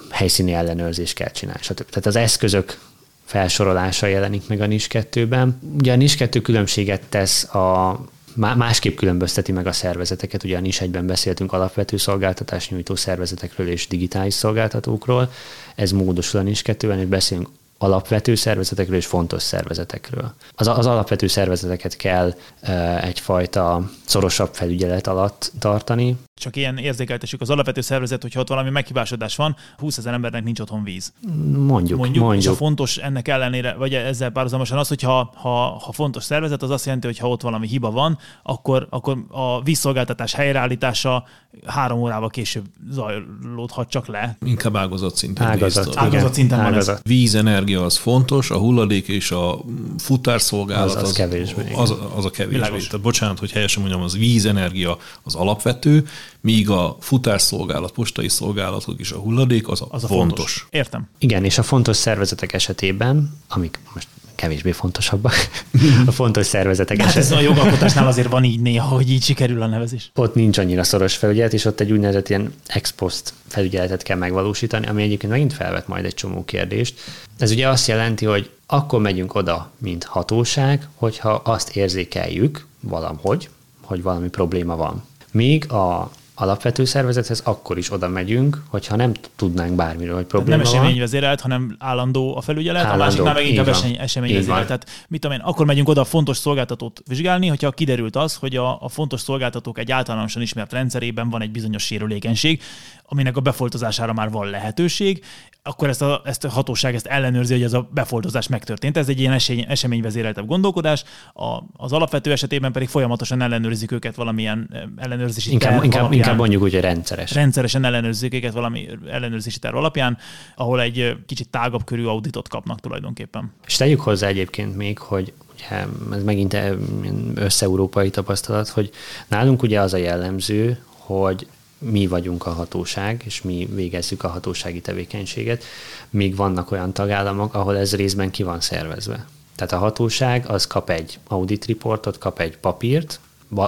helyszíni ellenőrzést kell csinálni. Tehát az eszközök felsorolása jelenik meg a NIS 2-ben. Ugye a NIS 2 különbséget tesz a másképp különbözteti meg a szervezeteket. Ugye a NIS egyben beszéltünk alapvető szolgáltatás nyújtó szervezetekről és digitális szolgáltatókról. Ez módosul a NIS 2-ben, hogy beszélünk alapvető szervezetekről és fontos szervezetekről. Az, az alapvető szervezeteket kell e, egyfajta szorosabb felügyelet alatt tartani. Csak ilyen érzékeltessük az alapvető szervezet, hogyha ott valami meghibásodás van, 20 ezer embernek nincs otthon víz. Mondjuk, mondjuk. mondjuk. És a fontos ennek ellenére, vagy ezzel párhuzamosan az, hogy ha, ha, ha fontos szervezet, az azt jelenti, hogy ha ott valami hiba van, akkor, akkor a vízszolgáltatás helyreállítása három órával később zajlódhat csak le. Inkább ágazat szinten. Ágazat, ágazat szinten ágazat. Vízenergia az fontos, a hulladék és a futárszolgálat az, az, az kevésbé. Az, az a kevésbé. Tehát bocsánat, hogy helyesen mondjam, az vízenergia az alapvető, míg a futárszolgálat, postai szolgálatok és a hulladék az a, az a fontos. fontos. Értem. Igen, és a fontos szervezetek esetében, amik most kevésbé fontosabbak, a fontos szervezetek hát esetében. ez a jogalkotásnál azért van így néha, hogy így sikerül a nevezés. Ott nincs annyira szoros felügyelet, és ott egy úgynevezett ilyen ex post felügyeletet kell megvalósítani, ami egyébként megint felvet majd egy csomó kérdést. Ez ugye azt jelenti, hogy akkor megyünk oda, mint hatóság, hogyha azt érzékeljük valahogy, hogy valami probléma van. Míg a alapvető szervezethez akkor is oda megyünk, hogyha nem tudnánk bármiről, hogy probléma Nem eseményvezérelt, hanem állandó a felügyelet, állandó, a másiknál meg inkább esemény, eseményvezérelt. Tehát mit tudom én, akkor megyünk oda a fontos szolgáltatót vizsgálni, hogyha kiderült az, hogy a, a fontos szolgáltatók egy általánosan ismert rendszerében van egy bizonyos sérülékenység, aminek a befoltozására már van lehetőség, akkor ezt a, ezt a hatóság ezt ellenőrzi, hogy ez a befoltozás megtörtént. Ez egy ilyen esély, eseményvezéreltebb gondolkodás, a, az alapvető esetében pedig folyamatosan ellenőrzik őket valamilyen ellenőrzési inkább, inkább, alapján. Inkább mondjuk, hogy rendszeres. Rendszeresen ellenőrzik őket valami ellenőrzési terv alapján, ahol egy kicsit tágabb körű auditot kapnak tulajdonképpen. És tegyük hozzá egyébként még, hogy ugye ez megint eh, össze-európai tapasztalat, hogy nálunk ugye az a jellemző, hogy mi vagyunk a hatóság, és mi végezzük a hatósági tevékenységet, míg vannak olyan tagállamok, ahol ez részben ki van szervezve. Tehát a hatóság az kap egy audit reportot, kap egy papírt,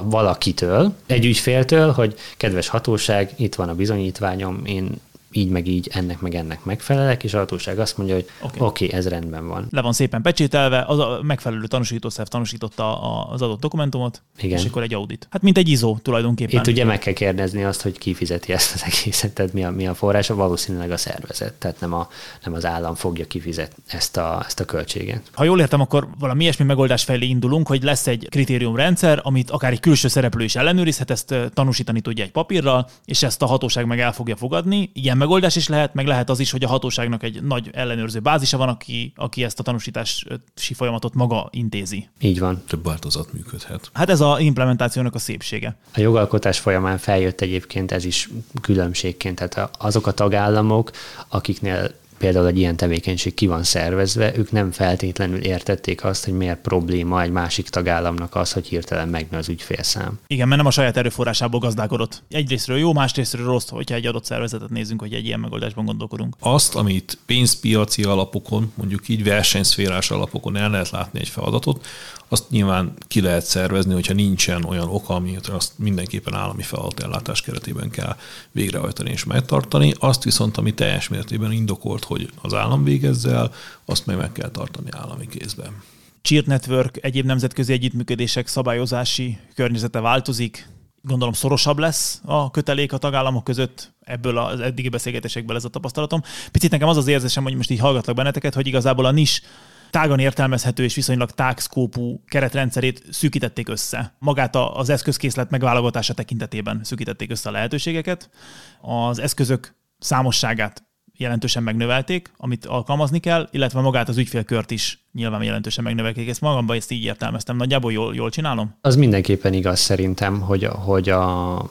valakitől, egy ügyféltől, hogy kedves hatóság, itt van a bizonyítványom, én így meg így, ennek meg ennek megfelelek, és a hatóság azt mondja, hogy oké, okay. okay, ez rendben van. Le van szépen pecsételve, az a megfelelő tanúsítószerv tanúsította az adott dokumentumot, Igen. és akkor egy audit. Hát mint egy ISO tulajdonképpen. Itt ugye meg kell kérdezni azt, hogy ki fizeti ezt az egészet, tehát mi a, mi a forrása, valószínűleg a szervezet, tehát nem, a, nem az állam fogja kifizetni ezt a, ezt a költséget. Ha jól értem, akkor valami ilyesmi megoldás felé indulunk, hogy lesz egy kritériumrendszer, amit akár egy külső szereplő is ellenőrizhet, ezt tanúsítani tudja egy papírral, és ezt a hatóság meg el fogja fogadni. Ilyen megoldás is lehet, meg lehet az is, hogy a hatóságnak egy nagy ellenőrző bázisa van, aki, aki ezt a tanúsítási folyamatot maga intézi. Így van. Több változat működhet. Hát ez a implementációnak a szépsége. A jogalkotás folyamán feljött egyébként ez is különbségként, tehát azok a tagállamok, akiknél például egy ilyen tevékenység ki van szervezve, ők nem feltétlenül értették azt, hogy miért probléma egy másik tagállamnak az, hogy hirtelen megnő az ügyfélszám. Igen, mert nem a saját erőforrásából gazdálkodott. Egyrésztről jó, másrésztről rossz, hogyha egy adott szervezetet nézünk, hogy egy ilyen megoldásban gondolkodunk. Azt, amit pénzpiaci alapokon, mondjuk így versenyszférás alapokon el lehet látni egy feladatot, azt nyilván ki lehet szervezni, hogyha nincsen olyan oka, amit azt mindenképpen állami feladatellátás keretében kell végrehajtani és megtartani. Azt viszont, ami teljes mértékben indokolt, hogy az állam végezze el, azt meg meg kell tartani állami kézben. Cheer Network egyéb nemzetközi együttműködések szabályozási környezete változik, gondolom szorosabb lesz a kötelék a tagállamok között, ebből az eddigi beszélgetésekből ez a tapasztalatom. Picit nekem az az érzésem, hogy most így hallgatlak benneteket, hogy igazából a nis tágan értelmezhető és viszonylag tágszkópú keretrendszerét szűkítették össze. Magát az eszközkészlet megválogatása tekintetében szűkítették össze a lehetőségeket. Az eszközök számosságát jelentősen megnövelték, amit alkalmazni kell, illetve magát az ügyfélkört is nyilván jelentősen megnövelték. Ezt magamban ezt így értelmeztem. Nagyjából jól, jól csinálom? Az mindenképpen igaz szerintem, hogy, hogy a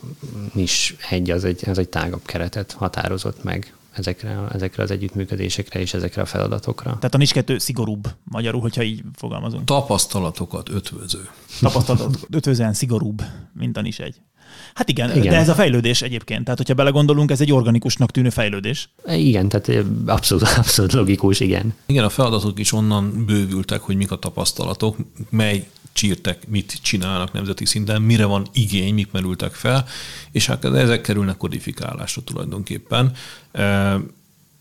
NIS egy az egy, az egy tágabb keretet határozott meg ezekre, ezekre az együttműködésekre és ezekre a feladatokra. Tehát a NIS 2 szigorúbb magyarul, hogyha így fogalmazunk. Tapasztalatokat ötvöző. Tapasztalatokat ötvözően szigorúbb, mint a NIS 1. Hát igen, igen, de ez a fejlődés egyébként. Tehát, hogyha belegondolunk, ez egy organikusnak tűnő fejlődés. Igen, tehát abszolút, abszolút logikus, igen. Igen, a feladatok is onnan bővültek, hogy mik a tapasztalatok, mely csírtek, mit csinálnak nemzeti szinten, mire van igény, mik merültek fel, és hát ezek kerülnek kodifikálásra tulajdonképpen.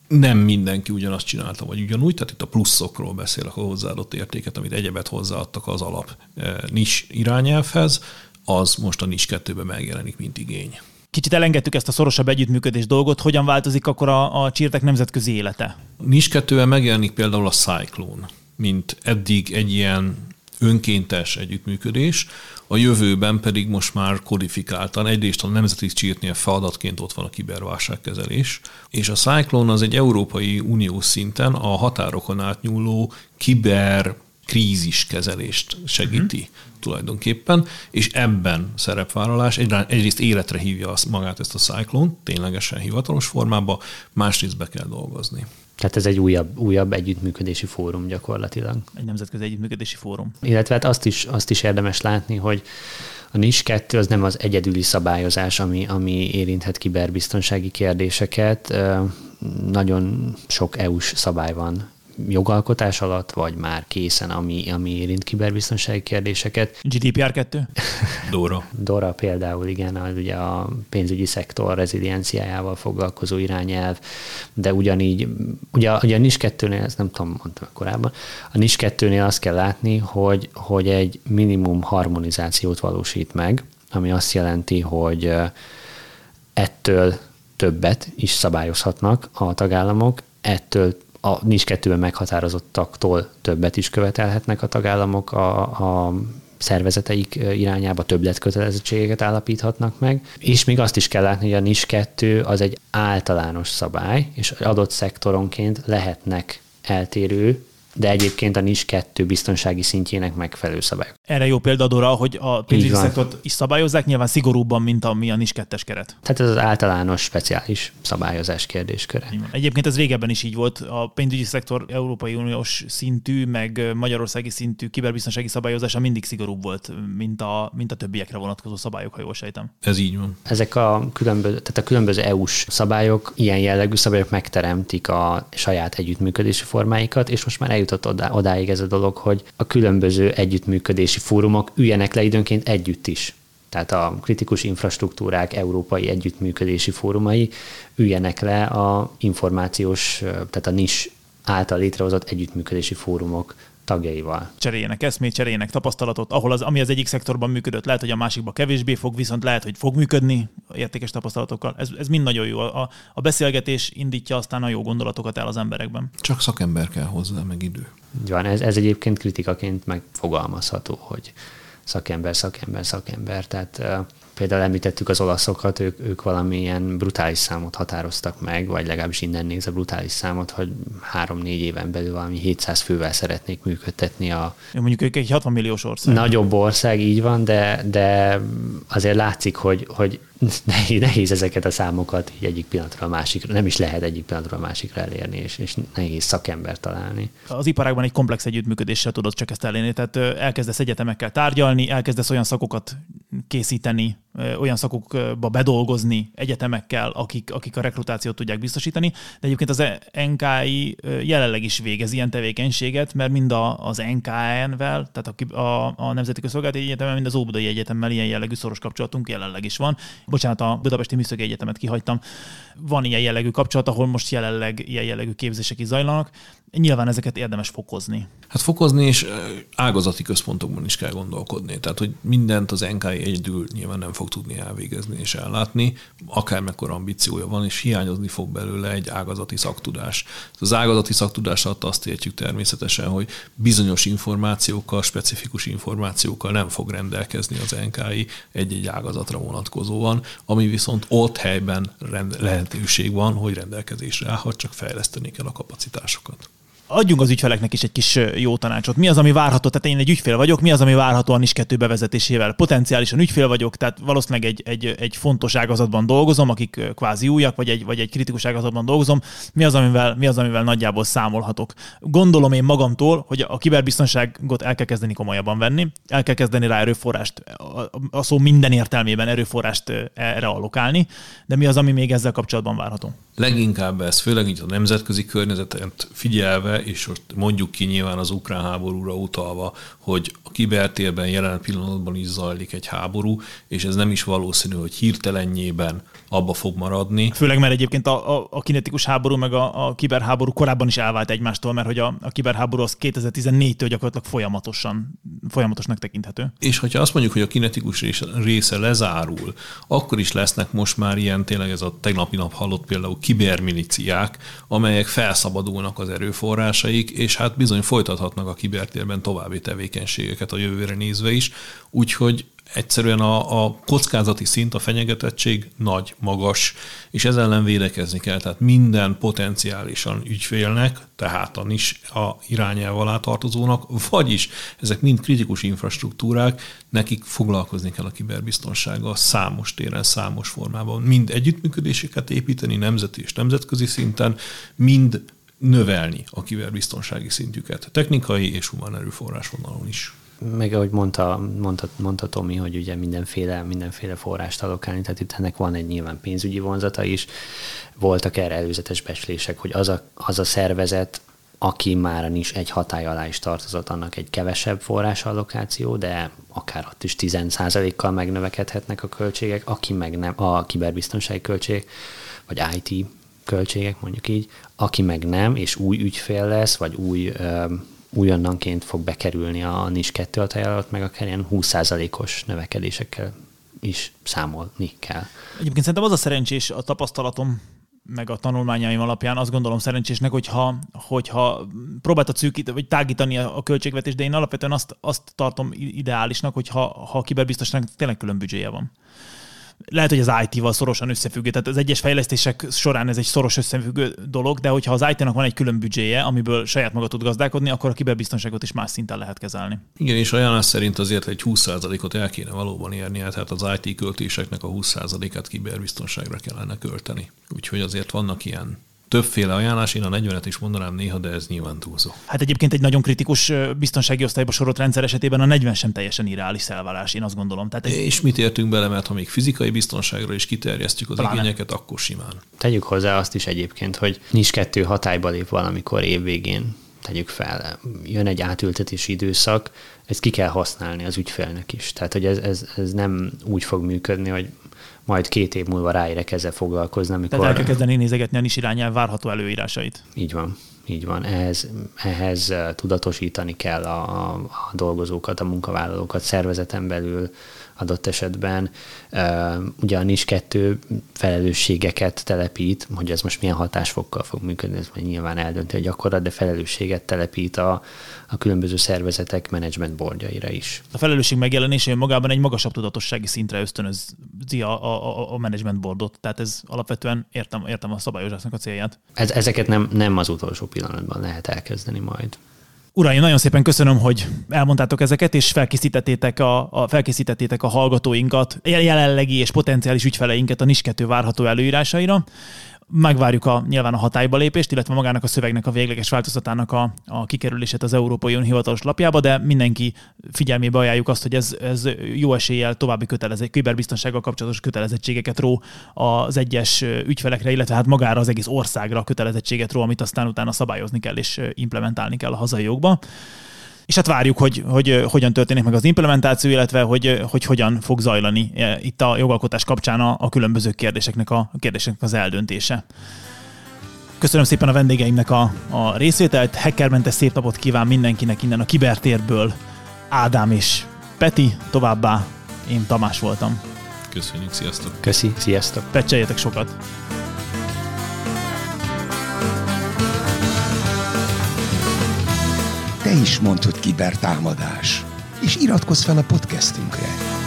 Nem mindenki ugyanazt csinálta, vagy ugyanúgy, tehát itt a pluszokról beszélek, a hozzáadott értéket, amit egyebet hozzáadtak az alap nis irányelvhez, az most a NIS 2-ben megjelenik, mint igény. Kicsit elengedtük ezt a szorosabb együttműködés dolgot, hogyan változik akkor a, a csírtek nemzetközi élete? NIS 2 megjelenik például a Cyclone, mint eddig egy ilyen önkéntes együttműködés, a jövőben pedig most már kodifikáltan egyrészt a nemzeti csírtnél feladatként ott van a kiberválságkezelés, és a Cyclone az egy Európai Unió szinten a határokon átnyúló kiber kríziskezelést segíti uh-huh. tulajdonképpen, és ebben szerepvállalás egyrészt életre hívja magát ezt a Cyclone, ténylegesen hivatalos formába, másrészt be kell dolgozni. Tehát ez egy újabb, újabb együttműködési fórum gyakorlatilag. Egy nemzetközi együttműködési fórum. Illetve hát azt is, azt is érdemes látni, hogy a NIS 2 az nem az egyedüli szabályozás, ami, ami érinthet kiberbiztonsági kérdéseket. Nagyon sok EU-s szabály van jogalkotás alatt, vagy már készen, ami, ami érint kiberbiztonsági kérdéseket. GDPR 2? Dora. Dora például, igen, az ugye a pénzügyi szektor rezilienciájával foglalkozó irányelv, de ugyanígy, ugye, ugye a NIS 2-nél, ezt nem tudom, mondtam korábban, a NIS 2-nél azt kell látni, hogy, hogy egy minimum harmonizációt valósít meg, ami azt jelenti, hogy ettől többet is szabályozhatnak a tagállamok, ettől a NIS 2-ben meghatározottaktól többet is követelhetnek a tagállamok a, a szervezeteik irányába többletkötelezettségeket állapíthatnak meg, és még azt is kell látni, hogy a NIS 2 az egy általános szabály, és adott szektoronként lehetnek eltérő de egyébként a NIS 2 biztonsági szintjének megfelelő szabályok. Erre jó példa Dora, hogy a pénzügyi szektort is szabályozzák, nyilván szigorúbban, mint a, mi a NIS 2 keret. Tehát ez az általános, speciális szabályozás kérdésköre. Egyébként ez régebben is így volt. A pénzügyi szektor Európai Uniós szintű, meg Magyarországi szintű kiberbiztonsági szabályozása mindig szigorúbb volt, mint a, mint a többiekre vonatkozó szabályok, ha jól sejtem. Ez így van. Ezek a különböző, tehát a különböző EU-s szabályok, ilyen jellegű szabályok megteremtik a saját együttműködési formáikat, és most már eljutott odá, odáig ez a dolog, hogy a különböző együttműködési fórumok üljenek le időnként együtt is. Tehát a kritikus infrastruktúrák európai együttműködési fórumai üljenek le a információs, tehát a NIS által létrehozott együttműködési fórumok tagjaival. Cseréljenek eszmét, cseréljenek tapasztalatot, ahol az, ami az egyik szektorban működött, lehet, hogy a másikban kevésbé fog, viszont lehet, hogy fog működni értékes tapasztalatokkal. Ez, ez mind nagyon jó. A, a beszélgetés indítja aztán a jó gondolatokat el az emberekben. Csak szakember kell hozzá, meg idő. Van, ez, ez egyébként kritikaként megfogalmazható, hogy szakember, szakember, szakember. Tehát Például említettük az olaszokat, ők, ők valamilyen brutális számot határoztak meg, vagy legalábbis innen néz a brutális számot, hogy három-négy éven belül valami 700 fővel szeretnék működtetni a... Mondjuk ők egy 60 milliós ország. Nagyobb ország, így van, de, de azért látszik, hogy, hogy nehéz, nehéz ezeket a számokat így egyik pillanatra a másikra, nem is lehet egyik pillanatra a másikra elérni, és, és nehéz szakember találni. Az iparágban egy komplex együttműködéssel tudod csak ezt elérni, tehát elkezdesz egyetemekkel tárgyalni, elkezdesz olyan szakokat készíteni, olyan szakokba bedolgozni egyetemekkel, akik, akik a rekrutációt tudják biztosítani, de egyébként az NKI jelenleg is végez ilyen tevékenységet, mert mind a, az NKN-vel, tehát a, a, a Nemzeti Közszolgálati Egyetemmel, mind az Óbudai Egyetemmel ilyen jellegű szoros kapcsolatunk jelenleg is van. Bocsánat, a Budapesti Műszaki Egyetemet kihagytam. Van ilyen jellegű kapcsolat, ahol most jelenleg ilyen jellegű képzések is zajlanak. Nyilván ezeket érdemes fokozni. Hát fokozni, és ágazati központokban is kell gondolkodni. Tehát, hogy mindent az NKI egyedül nyilván nem fog tudni elvégezni és ellátni, akármekkora ambíciója van, és hiányozni fog belőle egy ágazati szaktudás. Az ágazati szaktudás alatt azt értjük természetesen, hogy bizonyos információkkal, specifikus információkkal nem fog rendelkezni az NKI egy-egy ágazatra vonatkozóan, ami viszont ott helyben lehetőség van, hogy rendelkezésre állhat, csak fejleszteni kell a kapacitásokat adjunk az ügyfeleknek is egy kis jó tanácsot. Mi az, ami várható? Tehát én egy ügyfél vagyok, mi az, ami várható a NIS 2 bevezetésével? Potenciálisan ügyfél vagyok, tehát valószínűleg egy, egy, egy fontos ágazatban dolgozom, akik kvázi újak, vagy egy, vagy egy kritikus ágazatban dolgozom. Mi az, amivel, mi az, amivel nagyjából számolhatok? Gondolom én magamtól, hogy a kiberbiztonságot el kell kezdeni komolyabban venni, el kell kezdeni rá erőforrást, a, a szó minden értelmében erőforrást erre allokálni, de mi az, ami még ezzel kapcsolatban várható? Leginkább ez, főleg így a nemzetközi környezetet figyelve, és most mondjuk ki nyilván az ukrán háborúra utalva, hogy a kibertérben jelen pillanatban is zajlik egy háború, és ez nem is valószínű, hogy hirtelennyében abba fog maradni. Főleg, mert egyébként a, a, a kinetikus háború meg a, a kiberháború korábban is elvált egymástól, mert hogy a, a kiberháború az 2014-től gyakorlatilag folyamatosan, folyamatosnak tekinthető. És hogyha azt mondjuk, hogy a kinetikus része lezárul, akkor is lesznek most már ilyen, tényleg ez a tegnapi nap hallott például kibermiliciák, amelyek felszabadulnak az erőforrásaik, és hát bizony folytathatnak a kibertérben további tevékenységeket a jövőre nézve is, úgyhogy egyszerűen a, a kockázati szint, a fenyegetettség nagy, magas, és ezzel ellen védekezni kell. Tehát minden potenciálisan ügyfélnek, tehát a NIS a irányelv alá tartozónak, vagyis ezek mind kritikus infrastruktúrák, nekik foglalkozni kell a kiberbiztonsággal számos téren, számos formában. Mind együttműködéseket építeni nemzeti és nemzetközi szinten, mind növelni a kiberbiztonsági szintjüket, technikai és humán erőforrás vonalon is meg ahogy mondta, mondta, mondta Tomi, hogy ugye mindenféle, mindenféle forrást alokálni, tehát itt ennek van egy nyilván pénzügyi vonzata is. Voltak erre előzetes becslések, hogy az a, az a szervezet, aki már is egy hatály alá is tartozott, annak egy kevesebb forrásallokáció, de akár ott is 10%-kal megnövekedhetnek a költségek, aki meg nem, a kiberbiztonsági költség, vagy IT költségek mondjuk így, aki meg nem, és új ügyfél lesz, vagy új újonnanként fog bekerülni a NIS 2 alatt, meg akár ilyen 20%-os növekedésekkel is számolni kell. Egyébként szerintem az a szerencsés a tapasztalatom, meg a tanulmányaim alapján azt gondolom szerencsésnek, hogyha, hogyha próbáltad szűkíteni, vagy tágítani a költségvetést, de én alapvetően azt, azt tartom ideálisnak, hogyha ha a kiberbiztosnak tényleg külön büdzséje van lehet, hogy az IT-val szorosan összefüggő, tehát az egyes fejlesztések során ez egy szoros összefüggő dolog, de hogyha az IT-nak van egy külön büdzséje, amiből saját maga tud gazdálkodni, akkor a kiberbiztonságot is más szinten lehet kezelni. Igen, és ajánlás szerint azért egy 20%-ot el kéne valóban érni, tehát az IT költéseknek a 20%-át kiberbiztonságra kellene költeni. Úgyhogy azért vannak ilyen többféle ajánlás, én a 40-et is mondanám néha, de ez nyilván túlzó. Hát egyébként egy nagyon kritikus biztonsági osztályba sorolt rendszer esetében a 40 sem teljesen irreális szelválás, én azt gondolom. Tehát egy... És mit értünk bele, mert ha még fizikai biztonságra is kiterjesztjük az Pláne. igényeket, akkor simán. Tegyük hozzá azt is egyébként, hogy nincs kettő hatályba lép valamikor évvégén tegyük fel, jön egy átültetési időszak, ezt ki kell használni az ügyfélnek is. Tehát, hogy ez, ez, ez nem úgy fog működni, hogy majd két év múlva ráérek ezzel foglalkozni. Amikor... Tehát el kell kezdeni nézegetni a NIS irányel várható előírásait. Így van. Így van, ehhez, ehhez eh, tudatosítani kell a, a dolgozókat, a munkavállalókat szervezeten belül, adott esetben. Ugye a NIS 2 felelősségeket telepít, hogy ez most milyen hatásfokkal fog működni, ez majd nyilván eldönti a gyakorlat, de felelősséget telepít a, a különböző szervezetek menedzsment bordjaira is. A felelősség megjelenése magában egy magasabb tudatossági szintre ösztönözi a, a, a menedzsment boardot, tehát ez alapvetően értem, értem a szabályozásnak a célját. Ez, ezeket nem, nem az utolsó pillanatban lehet elkezdeni majd. Uraim, nagyon szépen köszönöm, hogy elmondtátok ezeket, és felkészítettétek a, a, felkészítettétek a hallgatóinkat, jelenlegi és potenciális ügyfeleinket a NIS 2 várható előírásaira megvárjuk a, nyilván a hatályba lépést, illetve magának a szövegnek a végleges változatának a, a kikerülését az Európai Unió hivatalos lapjába, de mindenki figyelmébe ajánljuk azt, hogy ez, ez jó eséllyel további kötelezett, kiberbiztonsággal kapcsolatos kötelezettségeket ró az egyes ügyfelekre, illetve hát magára az egész országra kötelezettséget ró, amit aztán utána szabályozni kell és implementálni kell a hazai jogba és hát várjuk, hogy, hogy hogyan történik meg az implementáció, illetve hogy, hogy hogyan fog zajlani itt a jogalkotás kapcsán a, a különböző kérdéseknek a, a kérdéseknek az eldöntése. Köszönöm szépen a vendégeimnek a, a részvételt, hackermentes szép napot kíván mindenkinek innen a kibertérből, Ádám és Peti, továbbá én Tamás voltam. Köszönjük, sziasztok! Köszi, sziasztok! Pecseljetek sokat! Te is hogy kibertámadás, és iratkozz fel a podcastünkre.